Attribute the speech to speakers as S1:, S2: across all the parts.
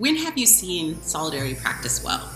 S1: When have you seen solidarity practice well?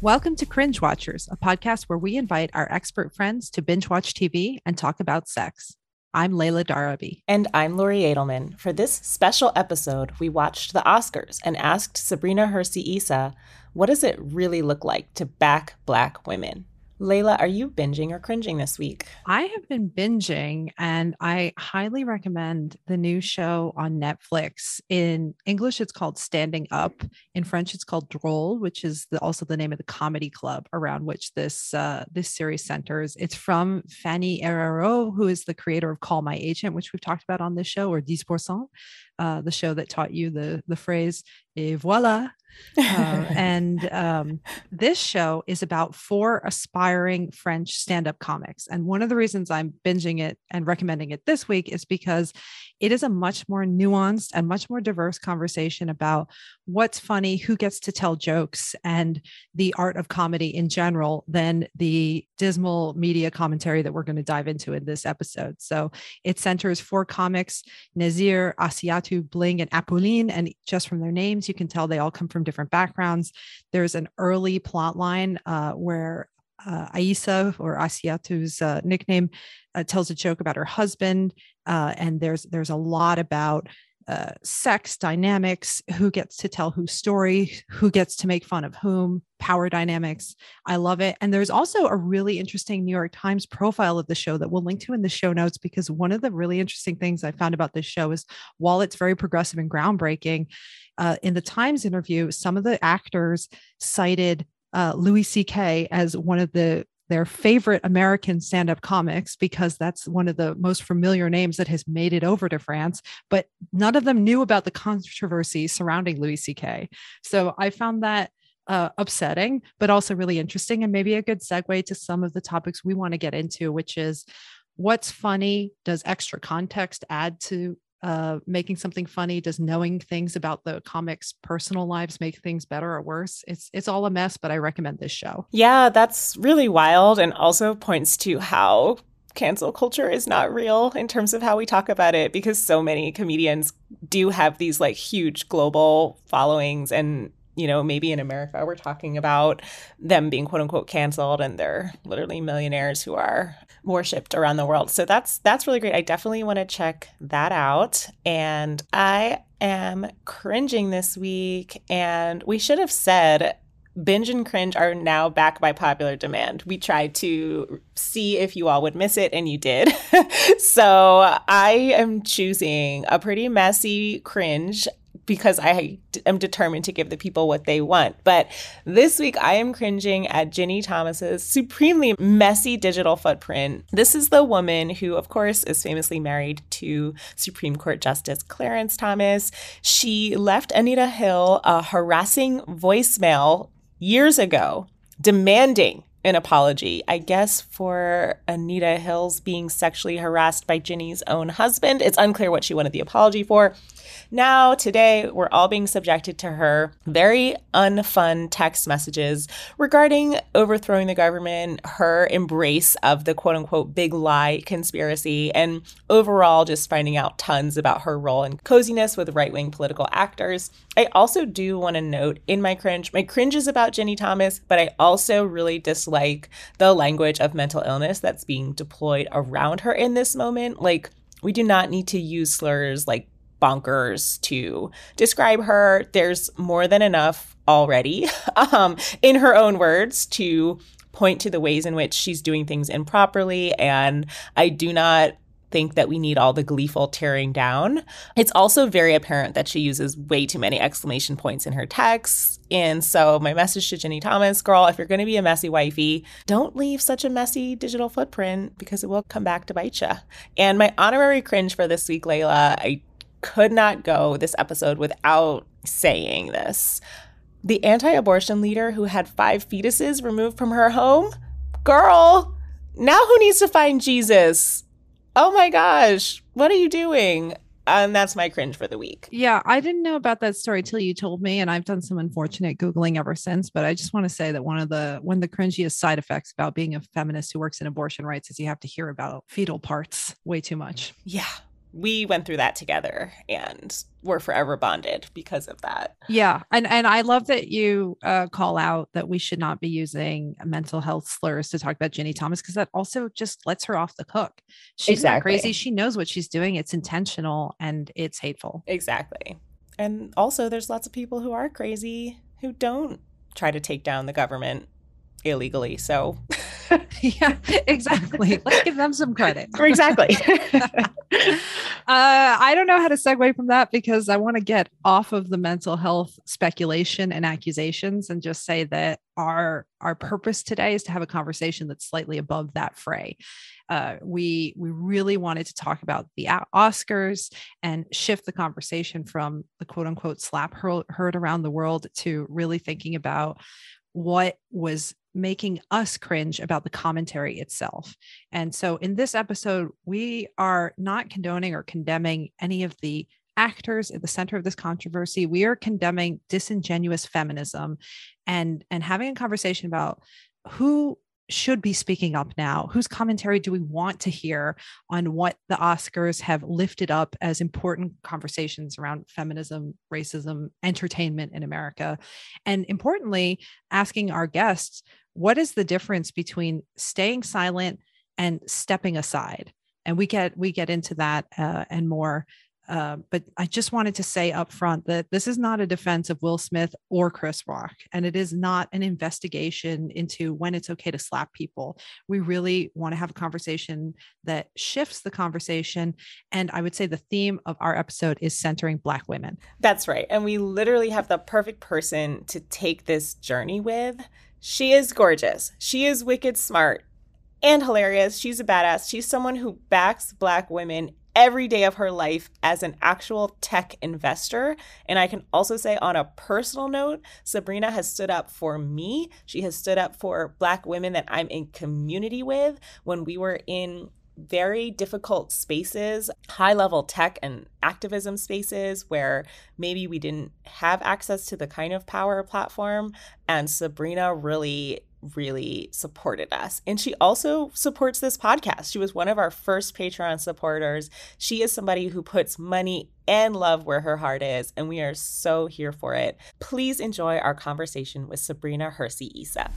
S2: Welcome to Cringe Watchers, a podcast where we invite our expert friends to binge watch TV and talk about sex. I'm Layla Darabi.
S3: And I'm Lori Edelman. For this special episode, we watched the Oscars and asked Sabrina Hersi Issa, what does it really look like to back Black women? Layla, are you binging or cringing this week?
S2: I have been binging and I highly recommend the new show on Netflix. In English, it's called Standing Up. In French, it's called Drôle, which is the, also the name of the comedy club around which this uh, this series centers. It's from Fanny Herrero, who is the creator of Call My Agent, which we've talked about on this show, or 10%, uh, the show that taught you the, the phrase, et voila, uh, and um, this show is about four aspiring French stand up comics. And one of the reasons I'm binging it and recommending it this week is because it is a much more nuanced and much more diverse conversation about what's funny, who gets to tell jokes, and the art of comedy in general than the dismal media commentary that we're going to dive into in this episode. So it centers four comics Nazir, Aissatou, Bling, and Apolline. And just from their names, you can tell they all come from different backgrounds. There's an early plot line uh, where uh, Aissa or Aissatou's uh, nickname uh, tells a joke about her husband, uh, and there's there's a lot about uh, sex dynamics, who gets to tell whose story, who gets to make fun of whom, power dynamics. I love it. And there's also a really interesting New York Times profile of the show that we'll link to in the show notes because one of the really interesting things I found about this show is while it's very progressive and groundbreaking, uh, in the Times interview, some of the actors cited uh, Louis C.K. as one of the their favorite American stand up comics because that's one of the most familiar names that has made it over to France. But none of them knew about the controversy surrounding Louis C.K. So I found that uh, upsetting, but also really interesting and maybe a good segue to some of the topics we want to get into, which is what's funny? Does extra context add to uh, making something funny? Does knowing things about the comics' personal lives make things better or worse? It's it's all a mess, but I recommend this show.
S3: Yeah, that's really wild, and also points to how cancel culture is not real in terms of how we talk about it because so many comedians do have these like huge global followings and you know, maybe in America, we're talking about them being quote unquote canceled and they're literally millionaires who are worshipped around the world. So that's that's really great. I definitely want to check that out. And I am cringing this week and we should have said binge and cringe are now back by popular demand. We tried to see if you all would miss it, and you did. so I am choosing a pretty messy cringe because I am determined to give the people what they want. But this week, I am cringing at Ginni Thomas's supremely messy digital footprint. This is the woman who, of course, is famously married to Supreme Court Justice Clarence Thomas. She left Anita Hill a harassing voicemail years ago demanding an apology, I guess, for Anita Hills being sexually harassed by Ginni's own husband. It's unclear what she wanted the apology for. Now, today, we're all being subjected to her very unfun text messages regarding overthrowing the government, her embrace of the quote unquote big lie conspiracy, and overall just finding out tons about her role in coziness with right wing political actors. I also do want to note in my cringe, my cringe is about Ginni Thomas, but I also really dislike the language of mental illness that's being deployed around her in this moment. Like, we do not need to use slurs like bonkers to describe her. There's more than enough already, um, in her own words, to point to the ways in which she's doing things improperly. And I do not think that we need all the gleeful tearing down. It's also very apparent that she uses way too many exclamation points in her texts. And so, my message to Ginni Thomas girl, if you're going to be a messy wifey, don't leave such a messy digital footprint because it will come back to bite you. And my honorary cringe for this week, Layla, I could not go this episode without saying this. The anti abortion leader who had five fetuses removed from her home? Girl, now who needs to find Jesus? Oh my gosh, what are you doing? And that's my cringe for the week.
S2: Yeah, I didn't know about that story till you told me, and I've done some unfortunate googling ever since. But I just want to say that one of the one of the cringiest side effects about being a feminist who works in abortion rights is you have to hear about fetal parts way too much.
S3: Yeah we went through that together and we're forever bonded because of that.
S2: Yeah. And and I love that you uh, call out that we should not be using mental health slurs to talk about Ginni Thomas because that also just lets her off the hook. She's exactly. not crazy. She knows what she's doing. It's intentional and it's hateful.
S3: Exactly. And also there's lots of people who are crazy who don't try to take down the government illegally. So,
S2: yeah, exactly. Let's give them some credit.
S3: exactly.
S2: uh, I don't know how to segue from that because I want to get off of the mental health speculation and accusations and just say that our our purpose today is to have a conversation that's slightly above that fray. Uh, we we really wanted to talk about the Oscars and shift the conversation from the quote unquote slap heard around the world to really thinking about what was making us cringe about the commentary itself. And so in this episode, we are not condoning or condemning any of the actors at the center of this controversy. We are condemning disingenuous feminism and and having a conversation about who should be speaking up now? Whose commentary do we want to hear on what the Oscars have lifted up as important conversations around feminism, racism, entertainment in America? And importantly, asking our guests, what is the difference between staying silent and stepping aside? And we get we get into that uh, and more uh, but I just wanted to say up front that this is not a defense of Will Smith or Chris Rock, and it is not an investigation into when it's okay to slap people. We really want to have a conversation that shifts the conversation. And I would say the theme of our episode is centering Black women.
S3: That's right. And we literally have the perfect person to take this journey with. She is gorgeous, she is wicked smart and hilarious. She's a badass. She's someone who backs Black women every day of her life as an actual tech investor. And I can also say, on a personal note, Sabrina has stood up for me. She has stood up for Black women that I'm in community with when we were in very difficult spaces, high level tech and activism spaces where maybe we didn't have access to the kind of power platform. And Sabrina really really supported us. And she also supports this podcast. She was one of our first Patreon supporters. She is somebody who puts money and love where her heart is, and we are so here for it. Please enjoy our conversation with Sabrina Hersi Issa.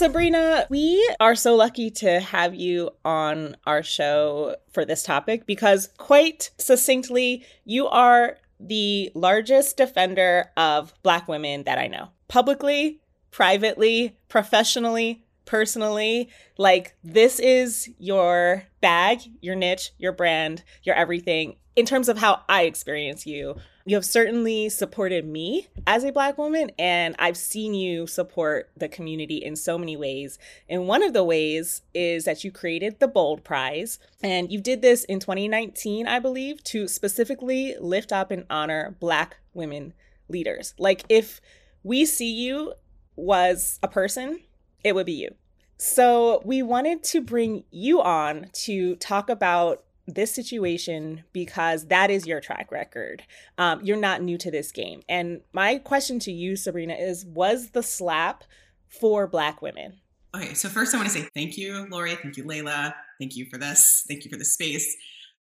S3: Sabrina, we are so lucky to have you on our show for this topic because, quite succinctly, you are the largest defender of Black women that I know. Publicly, privately, professionally, personally. Like, this is your bag, your niche, your brand, your everything in terms of how I experience you you have certainly supported me as a Black woman, and I've seen you support the community in so many ways. And one of the ways is that you created the Bold Prize, and you did this in 2019, I believe, to specifically lift up and honor Black women leaders. Like, if we see you was a person, it would be you. So, we wanted to bring you on to talk about this situation because that is your track record. Um, you're not new to this game. And my question to you, Sabrina, is was the slap for Black women?
S4: Okay, so first I want to say thank you, Lori. Thank you, Layla. Thank you for this. Thank you for the space.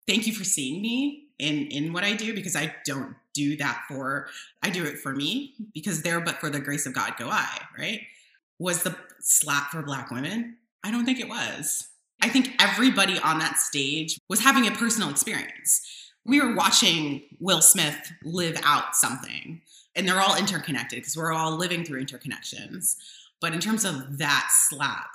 S4: Thank you for seeing me in in what I do because I don't do that for I do it for me because there but for the grace of God go I, right? Was the slap for black women? I don't think it was. I think everybody on that stage was having a personal experience. We were watching Will Smith live out something, and they're all interconnected because we're all living through interconnections. But in terms of that slap,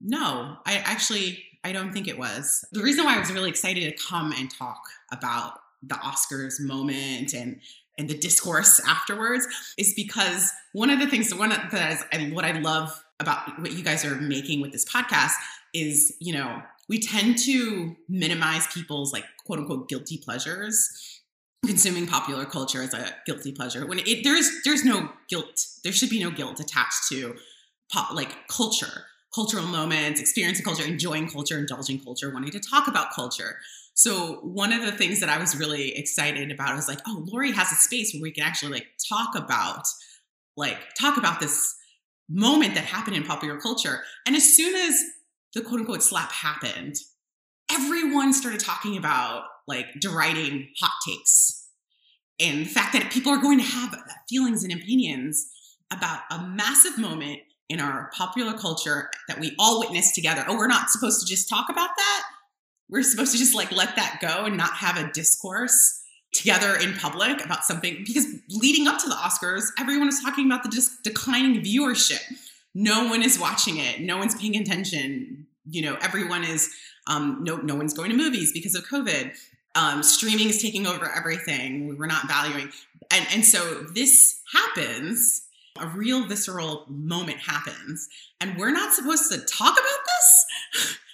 S4: no, I actually I don't think it was. The reason why I was really excited to come and talk about the Oscars moment and and the discourse afterwards is because one of the things one of the and what I love about what you guys are making with this podcast is, you know, we tend to minimize people's like quote unquote guilty pleasures consuming popular culture as a guilty pleasure when it, there's there's no guilt there should be no guilt attached to pop like culture cultural moments, experiencing culture, enjoying culture, indulging culture, wanting to talk about culture. So one of the things that I was really excited about was like, oh, Lori has a space where we can actually like talk about, like talk about this moment that happened in popular culture. And as soon as the quote unquote slap happened, everyone started talking about like deriding hot takes and the fact that people are going to have feelings and opinions about a massive moment in our popular culture that we all witnessed together. Oh, we're not supposed to just talk about that? We're supposed to just like let that go and not have a discourse together in public about something because leading up to the Oscars, everyone was talking about the just declining viewership. No one is watching it. No one's paying attention. You know, everyone is um, no no one's going to movies because of COVID. Um, streaming is taking over everything. We're not valuing, and and so this happens. A real visceral moment happens, and we're not supposed to talk about this.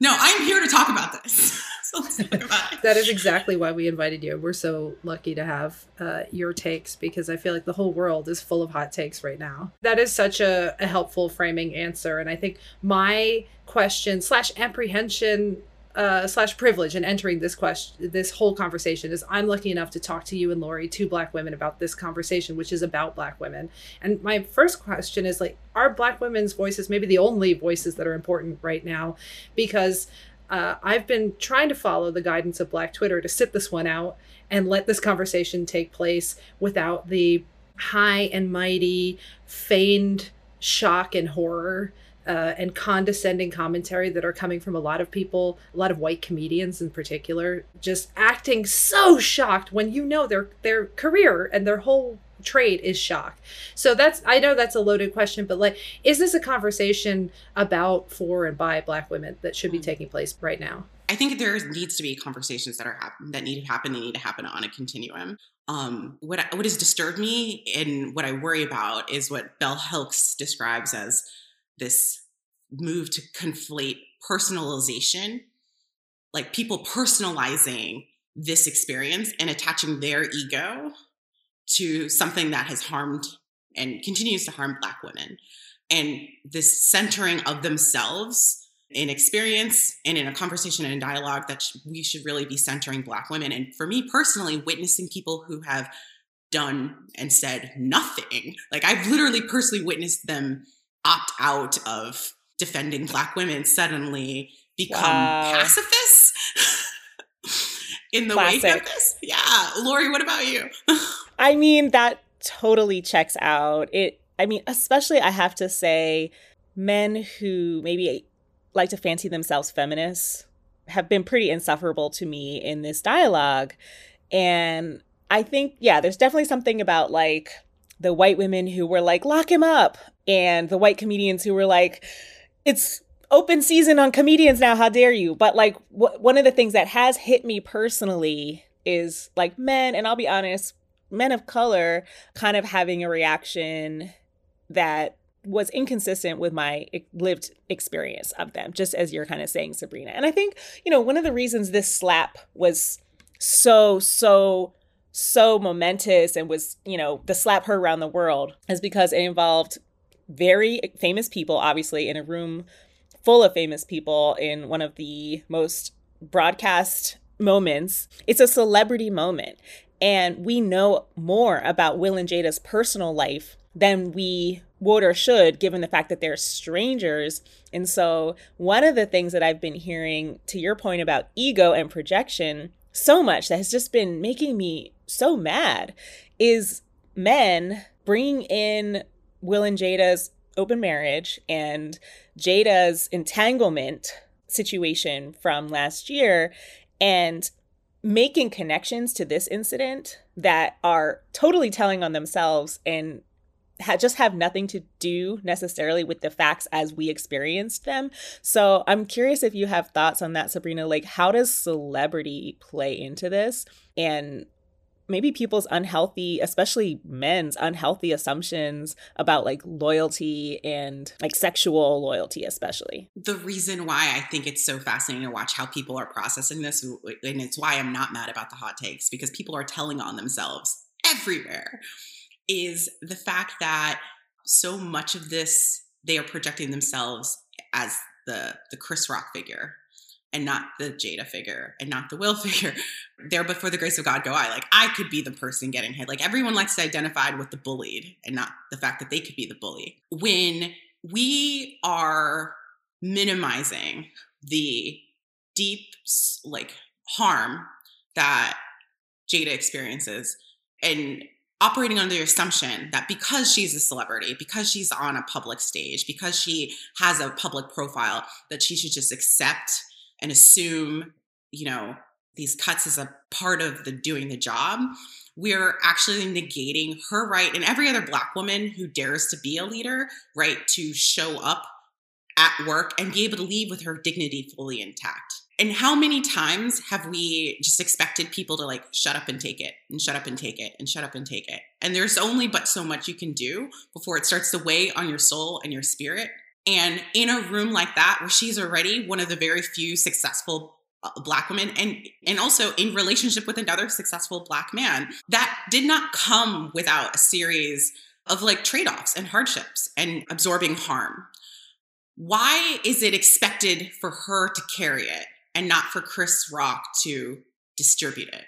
S4: No, I'm here to talk about this. so talk about
S2: that is exactly why we invited you. We're so lucky to have uh, your takes because I feel like the whole world is full of hot takes right now. That is such a, a helpful framing answer. And I think my question slash apprehension uh, slash privilege in entering this question, this whole conversation is I'm lucky enough to talk to you and Lori, two black women, about this conversation, which is about black women. And my first question is like, are black women's voices maybe the only voices that are important right now? Because uh, I've been trying to follow the guidance of Black Twitter to sit this one out and let this conversation take place without the high and mighty, feigned shock and horror uh, and condescending commentary that are coming from a lot of people, a lot of white comedians in particular, just acting so shocked when you know their their career and their whole trade is shock. So that's I know that's a loaded question, but like, is this a conversation about for and by Black women that should be taking place right now?
S4: I think there needs to be conversations that are happen- that need to happen. They need to happen on a continuum. Um, what I, what has disturbed me and what I worry about is what Bell Hooks describes as this move to conflate personalization, like people personalizing this experience and attaching their ego to something that has harmed and continues to harm Black women. And this centering of themselves in experience and in a conversation and a dialogue that we should really be centering Black women. And for me personally, witnessing people who have done and said nothing, like I've literally personally witnessed them opt out of defending black women suddenly become wow. pacifists in the Classic. wake of this. Yeah. Lori, what about you?
S3: I mean, that totally checks out. It I mean, especially I have to say men who maybe like to fancy themselves feminists have been pretty insufferable to me in this dialogue. And I think, yeah, there's definitely something about like the white women who were like, lock him up, and the white comedians who were like, it's open season on comedians now. How dare you? But like, wh- one of the things that has hit me personally is like men, and I'll be honest, men of color kind of having a reaction that was inconsistent with my lived experience of them, just as you're kind of saying, Sabrina. And I think, you know, one of the reasons this slap was so, so so momentous and was, you know, the slap heard around the world is because it involved very famous people, obviously, in a room full of famous people in one of the most broadcast moments. It's a celebrity moment. And we know more about Will and Jada's personal life than we would or should, given the fact that they're strangers. And so, one of the things that I've been hearing, to your point about ego and projection, so much that has just been making me so mad is men bringing in Will and Jada's open marriage and Jada's entanglement situation from last year and making connections to this incident that are totally telling on themselves and ha- just have nothing to do necessarily with the facts as we experienced them. So I'm curious if you have thoughts on that, Sabrina. Like, how does celebrity play into this? And maybe people's unhealthy, especially men's unhealthy assumptions about like loyalty and like sexual loyalty, especially.
S4: The reason why I think it's so fascinating to watch how people are processing this, and it's why I'm not mad about the hot takes because people are telling on themselves everywhere, is the fact that so much of this they are projecting themselves as the the Chris Rock figure and not the Jada figure and not the Will figure. There before the grace of God go I. Like I could be the person getting hit. Like everyone likes to identify with the bullied and not the fact that they could be the bully. When we are minimizing the deep like harm that Jada experiences and operating under the assumption that because she's a celebrity, because she's on a public stage, because she has a public profile, that she should just accept and assume, you know, these cuts as a part of the doing the job. We're actually negating her right and every other black woman who dares to be a leader, right, to show up at work and be able to leave with her dignity fully intact. And how many times have we just expected people to like shut up and take it and shut up and take it and shut up and take it? And there's only but so much you can do before it starts to weigh on your soul and your spirit. And in a room like that, where she's already one of the very few successful uh, black women and and also in relationship with another successful black man that did not come without a series of like trade-offs and hardships and absorbing harm why is it expected for her to carry it and not for Chris Rock to distribute it.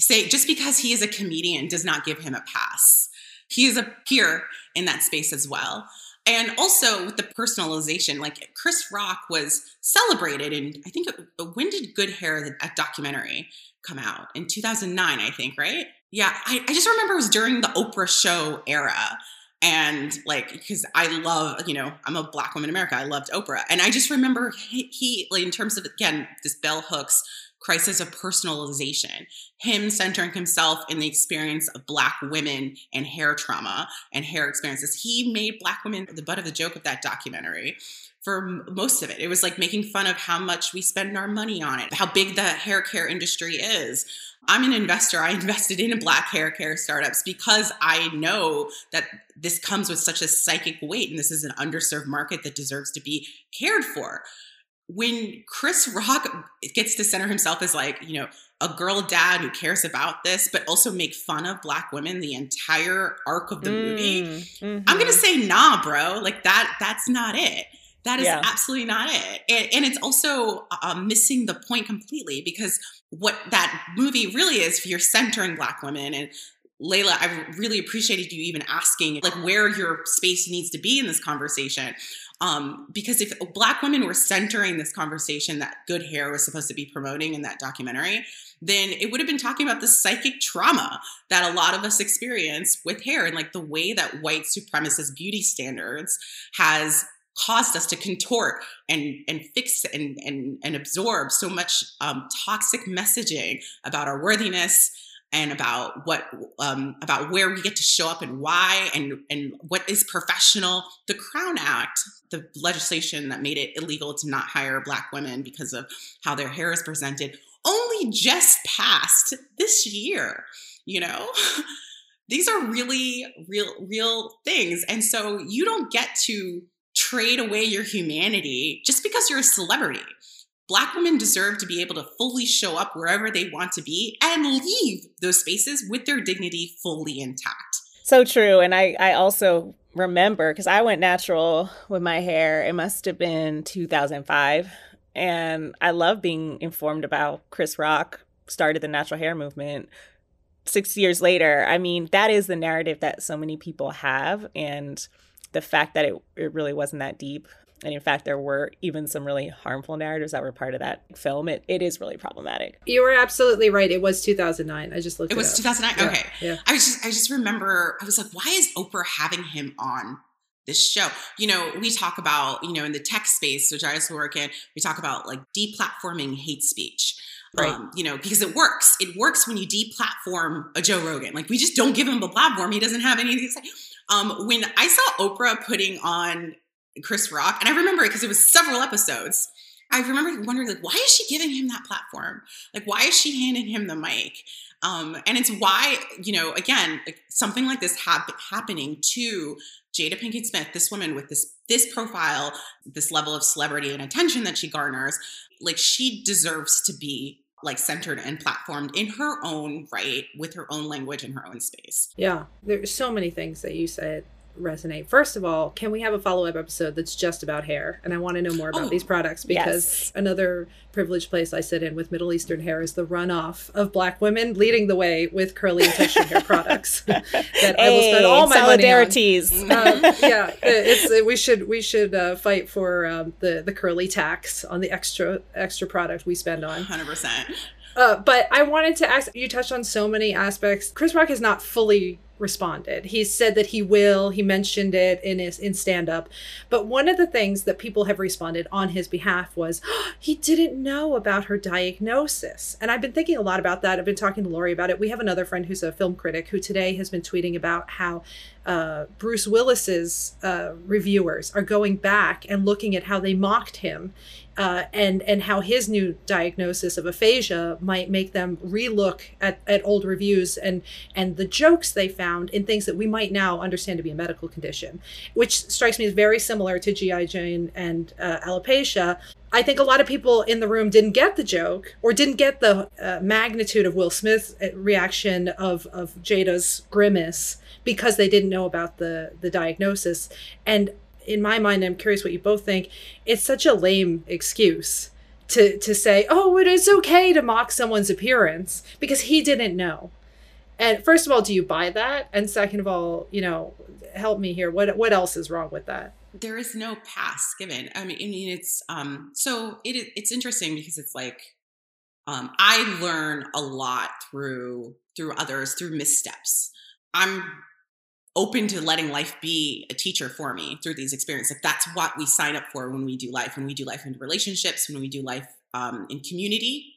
S4: Say just because he is a comedian does not give him a pass. He is a peer in that space as well. And also with the personalization, like Chris Rock was celebrated, and I think uh, when did Good Hair, a documentary, come out? In 2009, I think, right? Yeah, I, I just remember it was during the Oprah show era and like because i love you know i'm a black woman in america i loved oprah and i just remember he, he like in terms of again this bell hooks crisis of personalization him centering himself in the experience of black women and hair trauma and hair experiences he made black women the butt of the joke of that documentary for most of it. It was like making fun of how much we spend our money on it, how big the hair care industry is, I'm an investor. I invested in black hair care startups because I know that this comes with such a psychic weight and this is an underserved market that deserves to be cared for. When Chris Rock gets to center himself as like, you know, a girl dad who cares about this, but also make fun of black women the entire arc of the mm, movie, mm-hmm. I'm gonna say, nah, bro. Like that, that's not it. That is yeah. absolutely not it. And, and it's also uh, missing the point completely because what that movie really is, if you're centering Black women and Layla, I really appreciated you even asking like where your space needs to be in this conversation. Um, because if Black women were centering this conversation that Good Hair was supposed to be promoting in that documentary, then it would have been talking about the psychic trauma that a lot of us experience with hair and like the way that white supremacist beauty standards has caused us to contort and and fix and and, and absorb so much um, toxic messaging about our worthiness and about what um, about where we get to show up and why and and what is professional. The crown act the legislation that made it illegal to not hire black women because of how their hair is presented only just passed this year you know? These are really real real things. And so you don't get to trade away your humanity just because you're a celebrity. Black women deserve to be able to fully show up wherever they want to be and leave those spaces with their dignity fully intact.
S3: So true. And I, I also remember because I went natural with my hair, it must have been 2005. And I love being informed about Chris Rock started the natural hair movement six years later. I mean, that is the narrative that so many people have. And the fact that it, it really wasn't that deep and in fact there were even some really harmful narratives that were part of that film it, it is really problematic
S2: you were absolutely right it was 2009 i just looked
S4: it, it was 2009 yeah. okay yeah i was just i just remember i was like why is oprah having him on this show you know we talk about you know in the tech space which i also work in we talk about like deplatforming hate speech Right. Um, you know, because it works. It works when you deplatform a Joe Rogan. Like we just don't give him a platform. He doesn't have anything to say. Um, when I saw Oprah putting on Chris Rock, and I remember it because it was several episodes. I remember wondering, like, why is she giving him that platform? Like, why is she handing him the mic? Um, and it's why, you know, again, like, something like this hap- happening to Jada Pinkett Smith, this woman with this this profile, this level of celebrity and attention that she garners, like she deserves to be like centered and platformed in her own right with her own language and her own space.
S2: Yeah, there's so many things that you said resonate. First of all, can we have a follow up episode that's just about hair? And I want to know more about
S4: Oh,
S2: these products because
S3: yes.
S2: another privileged place I sit in with Middle Eastern hair is the runoff of Black women leading the way with curly and textured hair products that I will spend all my money on.
S3: solidarities.
S2: um, yeah, it's uh, we should we should uh, fight for um, the the curly tax on the extra extra product we spend on.
S4: 100%.
S2: Uh, but I wanted to ask you touched on so many aspects. Chris Rock is not fully responded. He said that he will. He mentioned it in his in stand up. But one of the things that people have responded on his behalf was he didn't know about her diagnosis. And I've been thinking a lot about that. I've been talking to Lori about it. We have another friend who's a film critic who today has been tweeting about how uh, Bruce Willis's uh, reviewers are going back and looking at how they mocked him uh, and and how his new diagnosis of aphasia might make them relook at, at old reviews and and the jokes they found in things that we might now understand to be a medical condition, which strikes me as very similar to GI Jane and uh, alopecia. I think a lot of people in the room didn't get the joke or didn't get the uh, magnitude of Will Smith's uh, reaction of of Jada's grimace because they didn't know about the the diagnosis and in my mind, I'm curious what you both think. It's such a lame excuse to to say, "Oh, it is okay to mock someone's appearance because he didn't know." And first of all, do you buy that? And second of all, you know, help me here. What what else is wrong with that?
S4: there is no pass given. I mean, I mean, it's um. So it. It's interesting because it's like, um, I learn a lot through through others through missteps. I'm open to letting life be a teacher for me through these experiences. Like that's what we sign up for when we do life. When we do life in relationships. When we do life um, in community,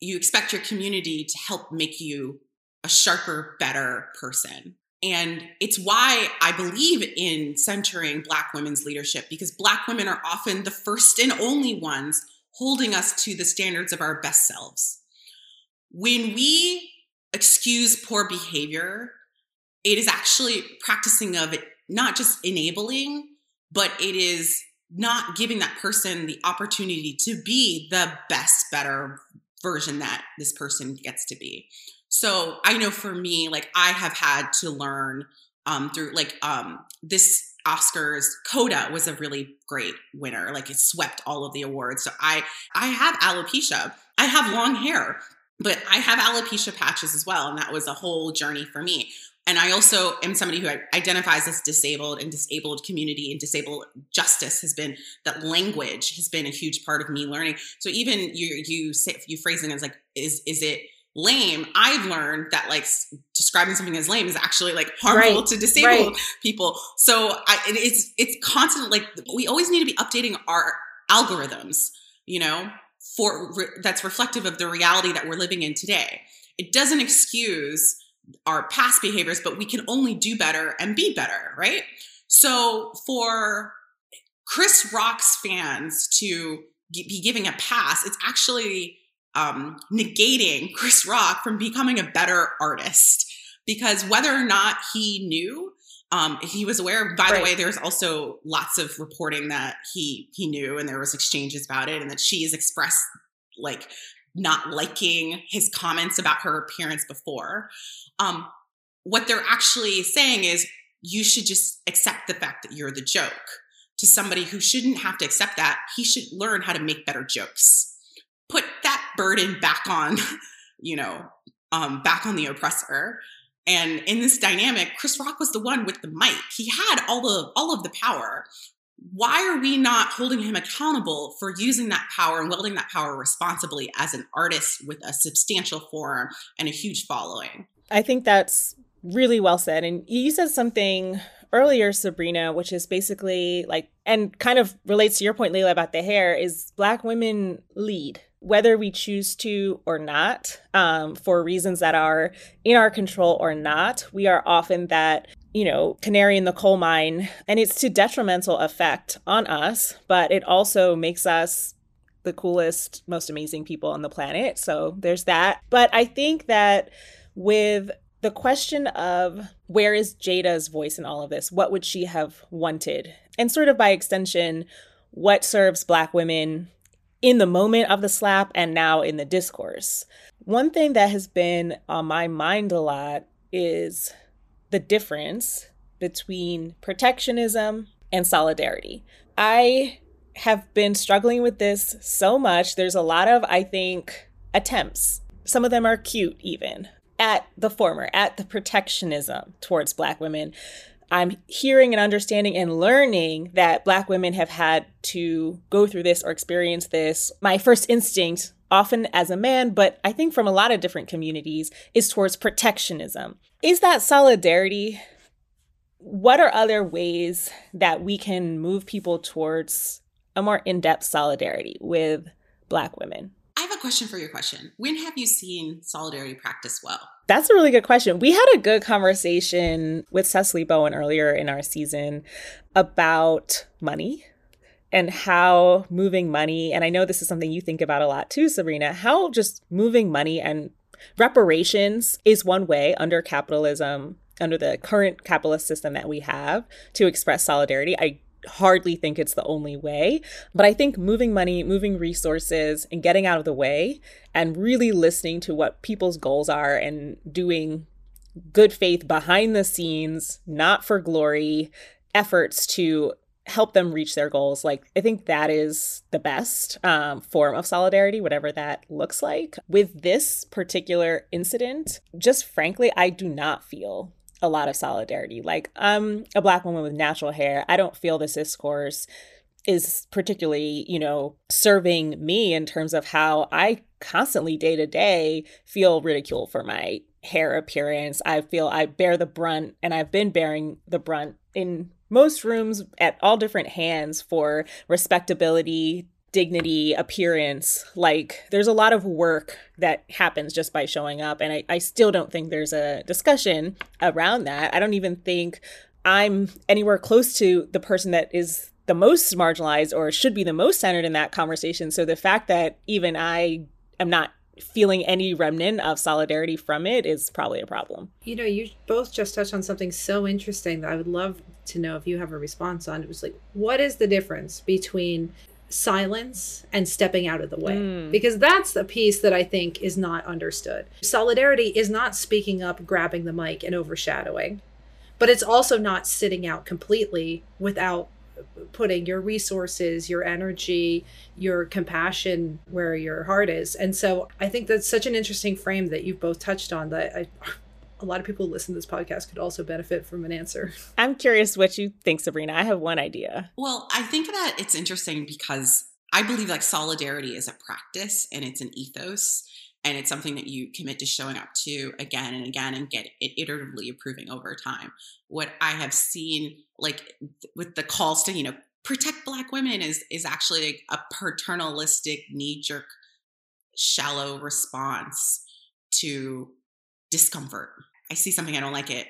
S4: you expect your community to help make you a sharper, better person. And it's why I believe in centering Black women's leadership because Black women are often the first and only ones holding us to the standards of our best selves. When we excuse poor behavior, it is actually practicing of it, not just enabling, but it is not giving that person the opportunity to be the best, better version that this person gets to be. So I know for me, like I have had to learn um, through like um, this Oscars Coda was a really great winner. Like it swept all of the awards. So I I have alopecia. I have long hair, but I have alopecia patches as well, and that was a whole journey for me. And I also am somebody who identifies as disabled, and disabled community and disabled justice has been that language has been a huge part of me learning. So even you you say you phrasing as like is is it lame i've learned that like describing something as lame is actually like harmful
S2: Right,
S4: to disabled
S2: right.
S4: people so I, it- it's it's constant like we always need to be updating our algorithms you know for re- that's reflective of the reality that we're living in today it doesn't excuse our past behaviors but we can only do better and be better right so for chris rock's fans to be giving a pass it's actually um, negating Chris Rock from becoming a better artist because whether or not he knew, um, he was aware. By
S2: Right.
S4: the way, there's also lots of reporting that he he knew, and there was exchanges about it, and that she has expressed like not liking his comments about her appearance before. Um, what they're actually saying is you should just accept the fact that you're the joke. To somebody who shouldn't have to accept that, he should learn how to make better jokes put that burden back on, you know, um, back on the oppressor. And in this dynamic, Chris Rock was the one with the mic. He had all the all of the power. Why are we not holding him accountable for using that power and wielding that power responsibly as an artist with a substantial forum and a huge following?
S3: I think that's really well said. And you said something earlier, Sabrina, which is basically like, and kind of relates to your point, Layla, about the hair, is Black women lead, whether we choose to or not, um, for reasons that are in our control or not. We are often that, you know, canary in the coal mine, and it's to detrimental effect on us, but it also makes us the coolest, most amazing people on the planet. So there's that. But I think that with the question of where is Jada's voice in all of this? What would she have wanted? And sort of by extension, what serves Black women in the moment of the slap and now in the discourse? One thing that has been on my mind a lot is the difference between protectionism and solidarity. I have been struggling with this so much. There's a lot of, I think, attempts. Some of them are cute, even at the former, at the protectionism towards Black women. I'm hearing and understanding and learning that Black women have had to go through this or experience this. My first instinct, often as a man, but I think from a lot of different communities, is towards protectionism. Is that solidarity? What are other ways that we can move people towards a more in depth solidarity with Black women?
S4: I have a question for your question. When have you seen solidarity practice well?
S3: That's a really good question. We had a good conversation with Cecily Bowen earlier in our season about money and how moving money, and I know this is something you think about a lot too, Sabrina, how just moving money and reparations is one way under capitalism, under the current capitalist system that we have to express solidarity. I hardly think it's the only way. But I think moving money, moving resources, and getting out of the way and really listening to what people's goals are and doing good faith behind the scenes, not for glory, efforts to help them reach their goals. Like, I think that is the best um, form of solidarity, whatever that looks like. With this particular incident, just frankly, I do not feel a lot of solidarity. Like, I'm a black woman with natural hair. I don't feel this discourse is particularly, you know, serving me in terms of how I constantly day to day feel ridiculed for my hair appearance. I feel I bear the brunt and I've been bearing the brunt in most rooms at all different hands for respectability, dignity, appearance. Like there's a lot of work that happens just by showing up. And I, I still don't think there's a discussion around that. I don't even think I'm anywhere close to the person that is the most marginalized or should be the most centered in that conversation. So the fact that even I am not feeling any remnant of solidarity from it is probably a problem.
S2: You know, you both just touched on something so interesting that I would love to know if you have a response on. It was like, what is the difference between silence and stepping out of the way mm. because that's the piece that I think is not understood. Solidarity is not speaking up, grabbing the mic, and overshadowing, but it's also not sitting out completely without putting your resources, your energy, your compassion where your heart is. And so I think that's such an interesting frame that you've both touched on that I a lot of people who listen to this podcast could also benefit from an answer.
S3: I'm curious what you think, Sabrina. I have one idea.
S4: Well, I think that it's interesting because I believe like solidarity is a practice and it's an ethos and it's something that you commit to showing up to again and again and get it iteratively improving over time. What I have seen like with the calls to, you know, protect black women is is actually like a paternalistic knee jerk shallow response to discomfort I see something I don't like it,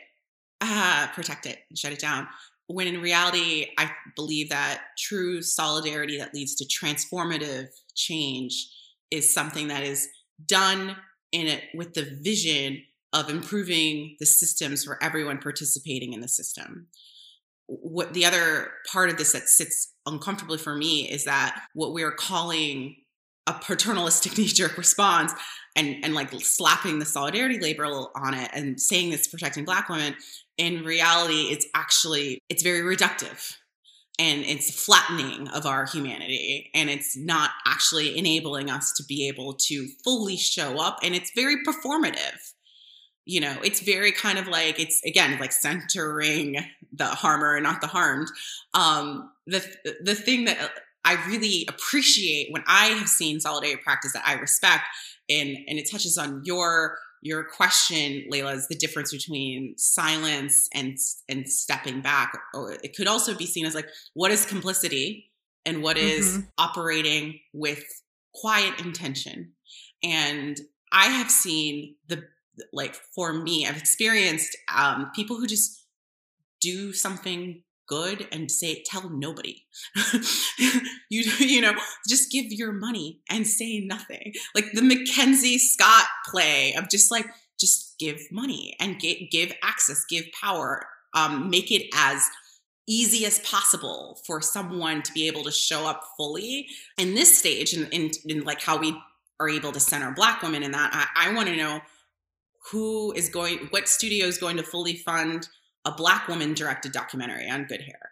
S4: ah, protect it and shut it down. When in reality, I believe that true solidarity that leads to transformative change is something that is done in it with the vision of improving the systems for everyone participating in the system. What the other part of this that sits uncomfortably for me is that what we're calling a paternalistic knee jerk response and and like slapping the solidarity label on it and saying it's protecting black women in reality it's actually it's very reductive and it's flattening of our humanity and it's not actually enabling us to be able to fully show up and it's very performative. You know it's very kind of like it's again like centering the harmer and not the harmed. Um the the thing that I really appreciate when I have seen solidarity practice that I respect, and and it touches on your your question, Layla, is the difference between silence and and stepping back. Or it could also be seen as like what is complicity and what is mm-hmm. operating with quiet intention. And I have seen the like for me, I've experienced um, people who just do something good and say tell nobody. You you know just give your money and say nothing. Like the mackenzie scott play of just like just give money and get, give access give power um, make it as easy as possible for someone to be able to show up fully. In this stage and in, in, in, like how we are able to center black women in that i, I want to know who is going what studio is going to fully fund a black woman directed documentary on good hair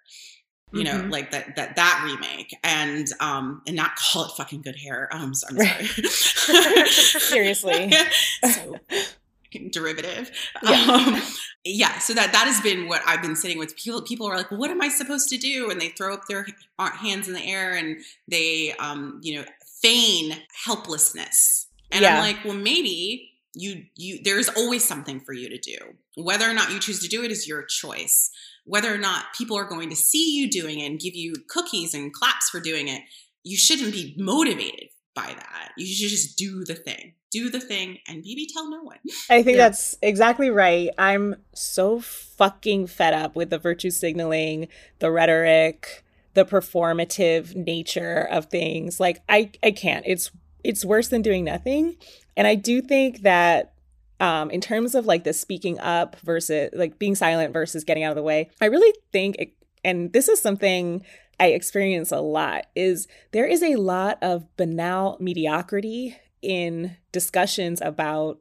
S4: you know
S3: Mhm.
S4: like that that that remake and um and not call it fucking good hair um i'm sorry
S3: Seriously.
S4: so derivative
S3: Yeah.
S4: um yeah so that that has been what i've been sitting with people people are like well, what am i supposed to do and they throw up their hands in the air and they um you know feign helplessness and
S3: Yeah.
S4: i'm like well maybe you you there's always something for you to do whether or not you choose to do it is your choice whether or not people are going to see you doing it and give you cookies and claps for doing it you shouldn't be motivated by that you should just do the thing do the thing and maybe tell no one
S3: I think
S2: Yeah.
S3: that's exactly right. I'm so fucking fed up with the virtue signaling, the rhetoric, the performative nature of things. Like I I can't. It's it's worse than doing nothing. And I do think that um in terms of like the speaking up versus like being silent versus getting out of the way, I really think it, and this is something I experience a lot is there is a lot of banal mediocrity in discussions about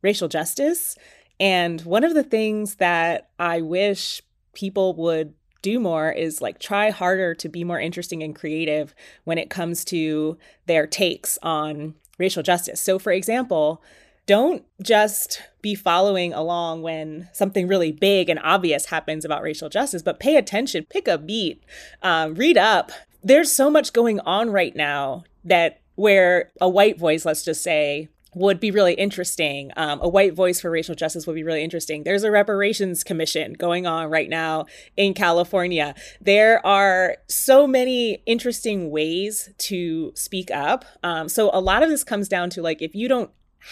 S3: racial justice. And one of the things that I wish people would do more is like try harder to be more interesting and creative when it comes to their takes on racial justice. So, for example, don't just be following along when something really big and obvious happens about racial justice, but pay attention, pick a beat, um, read up. There's so much going on right now that where a white voice, let's just say, would be really interesting. Um, a white voice for racial justice would be really interesting. There's a reparations commission going on right now in California. There are so many interesting ways to speak up. Um, so a lot of this comes down to like if you don't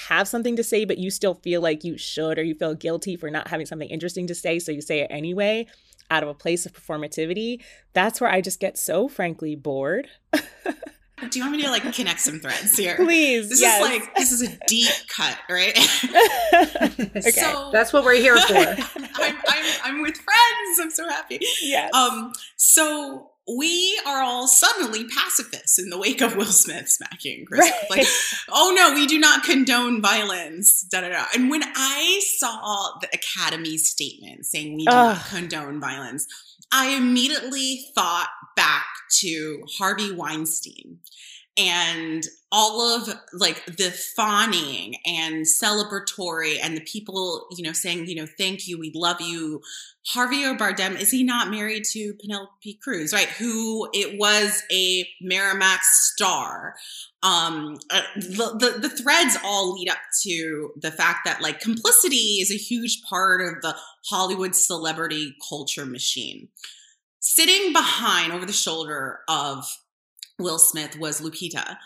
S3: have something to say, but you still feel like you should, or you feel guilty for not having something interesting to say, so you say it anyway out of a place of performativity, that's where I just get so frankly bored.
S4: do you want me to like connect some threads here
S3: Please.
S4: this
S3: yes.
S4: is like this is a deep cut right
S3: okay.
S4: so
S2: That's what we're here for.
S4: I'm, I'm, I'm with friends i'm so happy
S3: yes.
S4: Um, so we are all suddenly pacifists in the wake of Will Smith smacking Chris.
S3: Right.
S4: Like, oh no, we do not condone violence. Da da da. And when I saw the Academy's statement saying we do not condone violence, I immediately thought back to Harvey Weinstein. And all of like the fawning and celebratory and the people you know saying you know thank you we love you. Javier Bardem is he not married to Penelope Cruz? Right who it was a Miramax star. Um uh, the, the the threads all lead up to the fact that like complicity is a huge part of the Hollywood celebrity culture machine sitting behind over the shoulder of Will Smith was Lupita.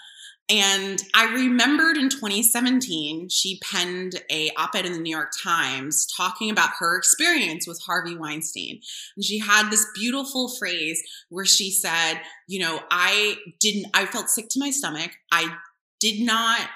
S4: And I remembered in 2017, she penned a op-ed in the New York Times talking about her experience with Harvey Weinstein. And she had this beautiful phrase where she said, you know, I didn't I felt sick to my stomach. I did not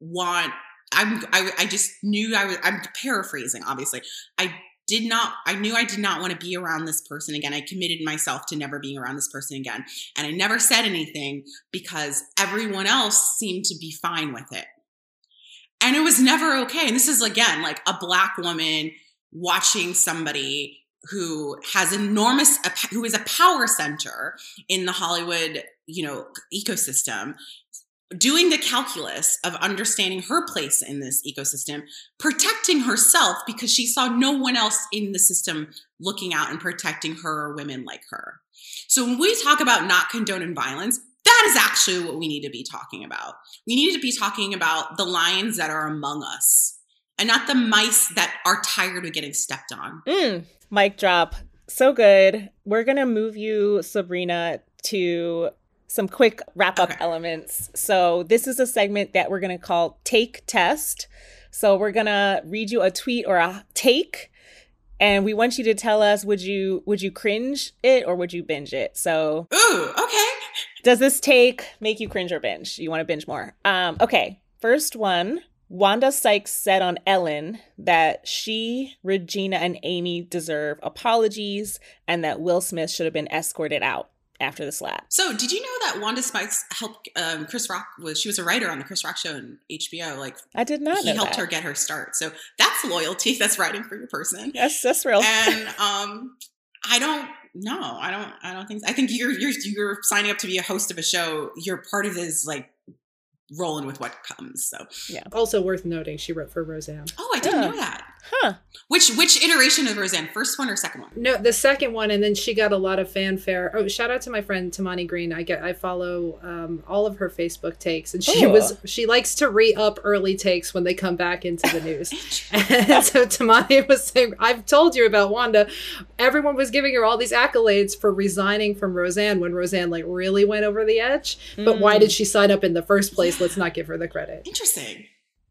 S4: want I'm I, I just knew I was I'm paraphrasing obviously. I did not i knew i did not want to be around this person again. I committed myself to never being around this person again. And i never said anything because everyone else seemed to be fine with it. And it was never okay. And this is again like a black woman watching somebody who has enormous who is a power center in the hollywood you know ecosystem doing the calculus of understanding her place in this ecosystem, protecting herself because she saw no one else in the system looking out and protecting her or women like her. So when we talk about not condoning violence, that is actually what we need to be talking about. We need to be talking about the lions that are among us and not the mice that are tired of getting stepped on.
S3: Mm, mic drop. So good. We're going to move you, Sabrina, to some quick wrap up
S4: Okay.
S3: elements. So, this is a segment that we're going to call Take Test. So, we're going to read you a tweet or a take and we want you to tell us would you would you cringe it or would you binge it? So,
S4: Ooh, okay.
S3: does this take make you cringe or binge? You want to binge more? Um, okay. First one. Wanda Sykes said on Ellen that she, Regina, and Amy deserve apologies and that Will Smith should have been escorted out. After the slap.
S4: So, did you know that Wanda Sykes helped um, Chris Rock? Was she was a writer on the Chris Rock show on HBO? Like,
S3: I did not
S4: he
S3: know
S4: helped
S3: that.
S4: her get her start. So that's loyalty. That's writing for your person.
S3: Yes, that's real.
S4: And um, I don't. No, I don't. I don't think. So. I think you're you're you're signing up to be a host of a show. You're part of this like rolling with what comes. So, yeah.
S2: Also worth noting, she wrote for Roseanne.
S4: oh, I didn't
S3: Yeah.
S4: know that.
S3: Huh.
S4: Which which iteration of Roseanne? First one or second one?
S2: No, the second one, and then she got a lot of fanfare. Oh, shout out to my friend Tamani Green. I get I follow um, all of her Facebook takes, and she
S3: Ooh.
S2: was she likes to re up early takes when they come back into the news. and so Tamani was saying, "I've told you about Wanda. Everyone was giving her all these accolades for resigning from Roseanne when Roseanne like really went over the edge. But why
S3: Mm.
S2: did she sign up in the first place? Let's not give her the credit."
S4: Interesting.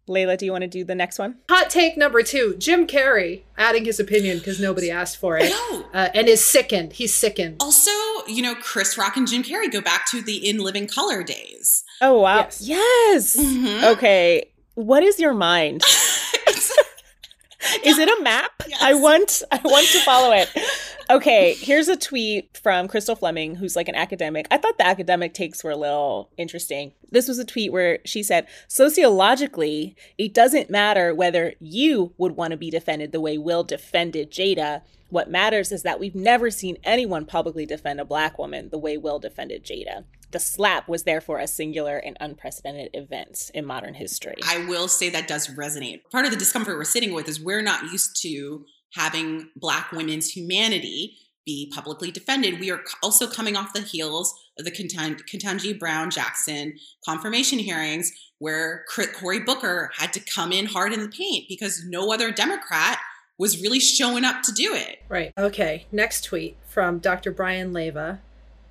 S3: Layla, do you want to do the next one?
S2: Hot take number two: Jim Carrey adding his opinion because nobody asked for it,
S4: No.
S2: uh, and is sickened. He's sickened.
S4: Also, you know, Chris Rock and Jim Carrey go back to the In Living Color days.
S3: Oh wow.
S2: Yes.
S3: Yes.
S4: Mhm.
S3: Okay. What is your mind?
S4: It's-
S3: Is it a map?
S4: Yes.
S3: I want I want to follow it. Okay, here's a tweet from Crystal Fleming, who's like an academic. I thought the academic takes were a little interesting. This was a tweet where she said, Sociologically, it doesn't matter whether you would want to be defended the way Will defended Jada. What matters is that we've never seen anyone publicly defend a black woman the way Will defended Jada. The slap was therefore a singular and unprecedented event in modern history.
S4: I will say that does resonate. Part of the discomfort we're sitting with is we're not used to having Black women's humanity be publicly defended. We are also coming off the heels of the Ketan- Ketanji Brown Jackson confirmation hearings, where Cory Booker had to come in hard in the paint because no other Democrat was really showing up to do it.
S2: Right. Okay. Next tweet from Dr. Brian Leva.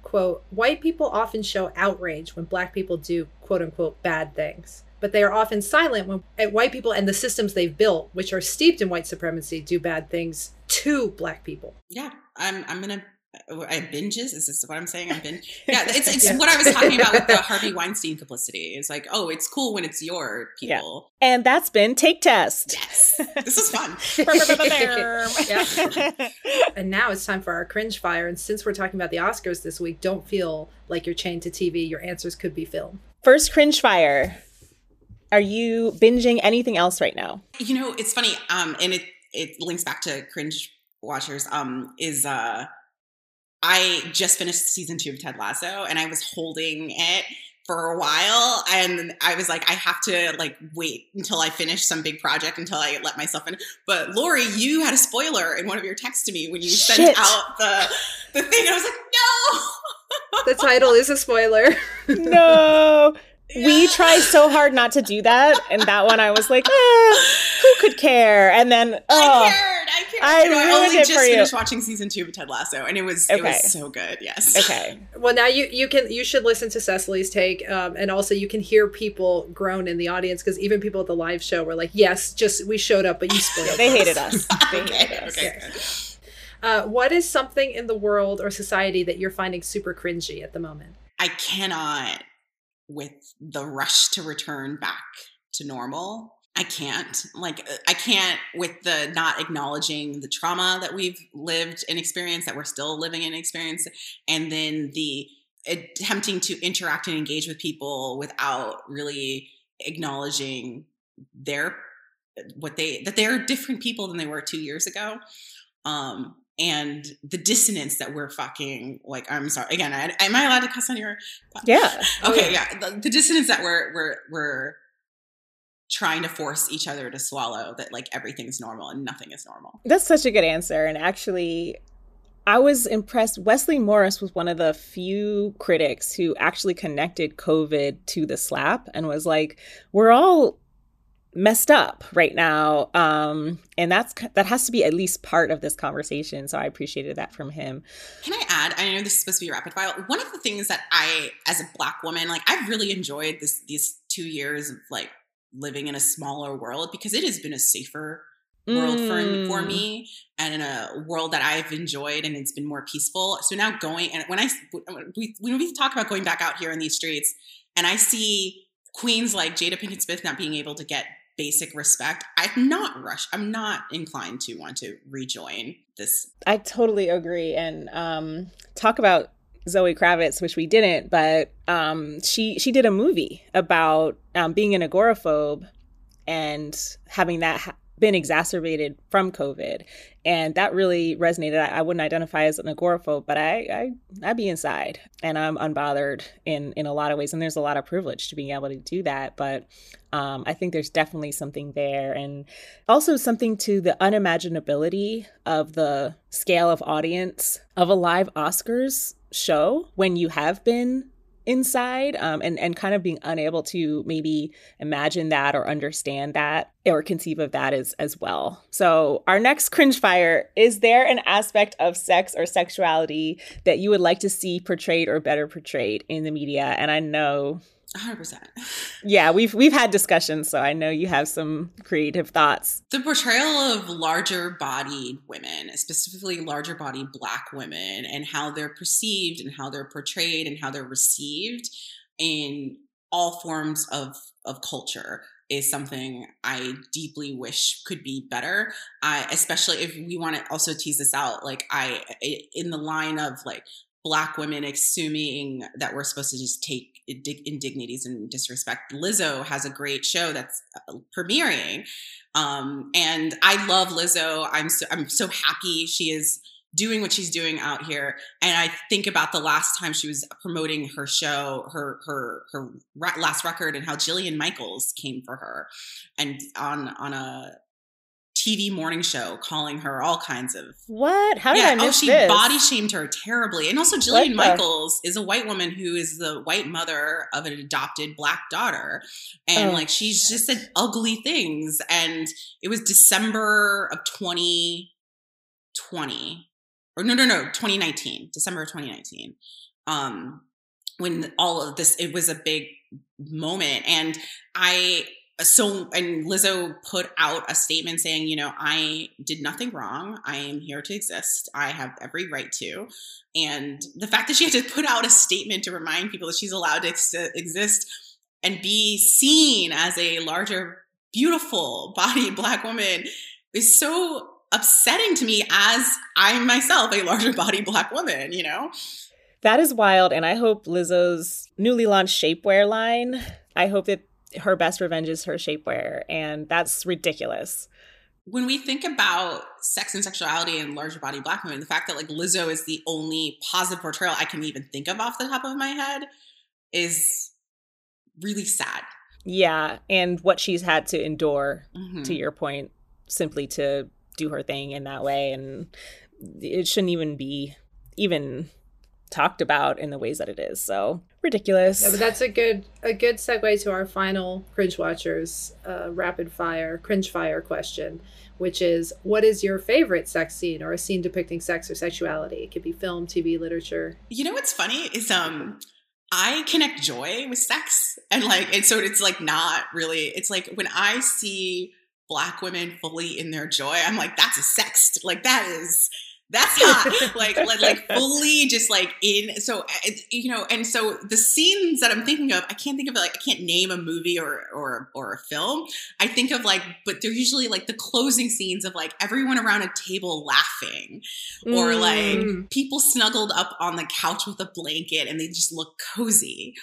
S2: Quote, white people often show outrage when black people do quote unquote bad things. But they are often silent when uh, white people and the systems they've built, which are steeped in white supremacy, do bad things to black people.
S4: Yeah, I'm. I'm gonna. I binges. Is this what I'm saying? I'm binge. Yeah, it's it's
S2: Yeah.
S4: what I was talking about with the Harvey Weinstein complicity. It's like, oh, it's cool when it's your
S3: Yeah.
S4: people.
S3: and that's been Take Test.
S4: Yes, this is fun.
S2: Yeah. And now it's time for our cringe fire. And since we're talking about the Oscars this week, don't feel like you're chained to TV. Your answers could be film.
S3: First cringe fire. Are you binging anything else right now?
S4: You know, it's funny. Um, and it it links back to cringe watchers. Um, is uh, I just finished season two of Ted Lasso, and I was holding it for a while and i was like i have to like wait until i finish some big project until i let myself in but lori you had a spoiler in one of your texts to me when you
S3: Shit.
S4: sent out the the thing and i was like no
S2: The title is a spoiler.
S3: no. We try so hard not to do that. And that one I was like, eh, who could care? And then,
S4: I
S3: oh,
S4: cared. I cared.
S3: I
S4: You know,
S3: ruined
S4: only
S3: it
S4: just
S3: for you.
S4: finished watching season two of Ted Lasso, and it was it was so good. Yes.
S3: okay.
S2: Well, now you you can you should listen to Cecily's take, um, and also you can hear people groan in the audience because even people at the live show were like, "Yes, just we showed up, but you spoiled."
S3: They
S2: us."
S3: hated us. They
S4: okay.
S3: hated us.
S4: Okay.
S2: Yes. Uh, what is something in the world or society that you're finding super cringy at the moment?
S4: I cannot with the rush to return back to normal. I can't. Like uh, I can't with the not acknowledging the trauma that we've lived and experienced that we're still living and experience and then the attempting to interact and engage with people without really acknowledging their what they that they're different people than they were 2 years ago. Um and the dissonance that we're fucking like I'm sorry again I, am I allowed to cuss on your
S3: Yeah.
S4: okay oh, yeah the, the dissonance that we're we're we're trying to force each other to swallow that like everything's normal and nothing is normal
S3: That's such a good answer. And actually, I was impressed. Wesley Morris was one of the few critics who actually connected COVID to the slap and was like, we're all messed up right now um and that's that has to be at least part of this conversation so i appreciated that from him
S4: can i add i know this is supposed to be rapid fire one of the things that i as a black woman like i've really enjoyed this these two years of like living in a smaller world because it has been a safer world for, for
S3: Mm.
S4: me and in a world that I've enjoyed and it's been more peaceful. So now going and when I we, when we talk about going back out here in these streets and I see queens like Jada Pinkett Smith not being able to get basic respect, I'm not rush. I'm not inclined to want to rejoin this.
S3: I totally agree. And um, talk about Zoe Kravitz, which we didn't, but um, she she did a movie about um, being an agoraphobe and having that ha- been exacerbated from COVID, and that really resonated. I, I, wouldn't identify as an agoraphobe, but I, I I be inside, and I'm unbothered in in a lot of ways, and there's a lot of privilege to being able to do that. But um, I think there's definitely something there, and also something to the unimaginability of the scale of audience of a live Oscars show when you have been inside um, and, and kind of being unable to maybe imagine that or understand that or conceive of that as, as well. So, our next cringe fire is there an aspect of sex or sexuality that you would like to see portrayed or better portrayed in the media? And I know
S4: 100%.
S3: Yeah, we've we've had discussions, so I know you have some creative thoughts.
S4: The portrayal of larger bodied women, specifically larger bodied black women and how they're perceived and how they're portrayed and how they're received in all forms of of culture is something I deeply wish could be better. I especially if we want to also tease this out like I in the line of like black women assuming that we're supposed to just take indignities and disrespect. Lizzo has a great show that's uh, premiering, um, and I love Lizzo. I'm so I'm so happy she is doing what she's doing out here. And I think about the last time she was promoting her show, her her her last record, and how Jillian Michaels came for her, and on on a TV morning show calling her all kinds of
S3: what? How did yeah, I miss
S4: Oh, she
S3: this?
S4: body shamed her terribly. And also, Jillian Michaels is a white woman who is the white mother of an adopted black daughter, and oh, like she's just said ugly things. And it was December of 2020, or no, no, no, 2019, December of 2019. Um, when all of this, it was a big moment, and I so and Lizzo put out a statement saying, you know, I did nothing wrong. I am here to exist. I have every right to. And the fact that she had to put out a statement to remind people that she's allowed to ex- exist and be seen as a larger, beautiful bodied black woman is so upsetting to me as I'm myself a larger body black woman, you know?
S3: That is wild. And I hope Lizzo's newly launched shapewear line, I hope that her best revenge is her shapewear, and that's ridiculous.
S4: When we think about sex and sexuality and larger body black women, the fact that like Lizzo is the only positive portrayal I can even think of off the top of my head is really sad.
S3: Yeah, and what she's had to endure, mm-hmm. to your point, simply to do her thing in that way, and it shouldn't even be even talked about in the ways that it is. So ridiculous.
S2: Yeah, but that's a good a good segue to our final cringe watchers uh, rapid fire cringe fire question, which is what is your favorite sex scene or a scene depicting sex or sexuality? It could be film, TV, literature.
S4: You know what's funny is um I connect joy with sex and like and so it's like not really it's like when I see black women fully in their joy, I'm like that's a sext. Like that is that's hot like, like like fully just like in so uh, you know and so the scenes that i'm thinking of i can't think of it like i can't name a movie or or or a film i think of like but they're usually like the closing scenes of like everyone around a table laughing or mm. like people snuggled up on the couch with a blanket and they just look cozy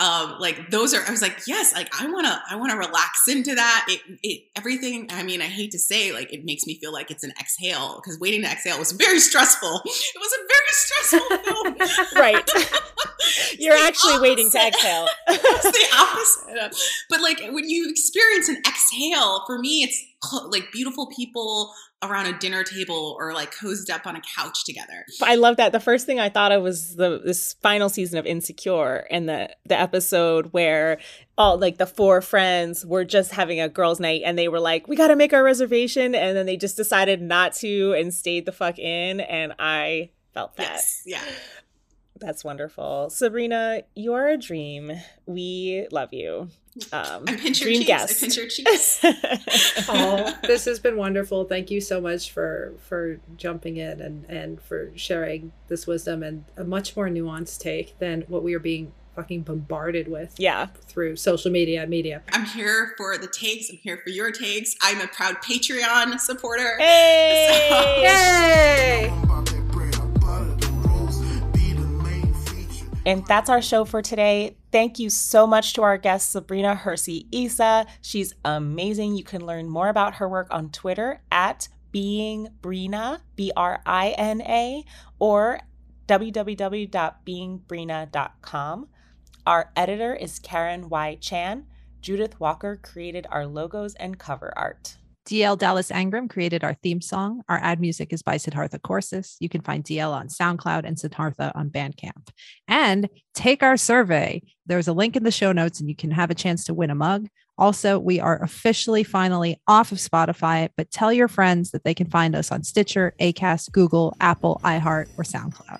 S4: um like those are i was like yes like i want to i want to relax into that. It it everything i mean i hate to say like it makes me feel like it's an exhale because waiting to exhale was very stressful. It was a very stressful film.
S3: Right. You're actually opposite. waiting to exhale.
S4: It's the opposite but like when you experience an exhale for me it's like beautiful people around a dinner table or like cozied up on a couch together.
S3: I love that. The first thing I thought of was the this final season of Insecure and the the episode where all like the four friends were just having a girls' night and they were like, "We got to make our reservation," and then they just decided not to and stayed the fuck in, and I felt that.
S4: Yes, yeah.
S3: That's wonderful. Sabrina, you're a dream. We love you.
S4: Um, I pinch your dream cheeks. Guest. I pinch your cheeks.
S2: oh, this has been wonderful. Thank you so much for for jumping in and and for sharing this wisdom and a much more nuanced take than what we are being fucking bombarded with.
S3: Yeah.
S2: Through social media, media.
S4: I'm here for the takes. I'm here for your takes. I'm a proud Patreon supporter.
S3: Hey!
S2: So. Yay!
S3: And that's our show for today. Thank you so much to our guest, Sabrina Hersi Issa. She's amazing. You can learn more about her work on Twitter at being Brina, B R I N A, or www.beingbrina.com. Our editor is Karen Y. Chan. Judith Walker created our logos and cover art.
S2: DL Dallas Angram created our theme song. Our ad music is by Siddhartha Corsis. You can find DL on SoundCloud and Siddhartha on Bandcamp. And take our survey. There's a link in the show notes, and you can have a chance to win a mug. Also, we are officially finally off of Spotify, but tell your friends that they can find us on Stitcher, Acast, Google, Apple, iHeart, or SoundCloud.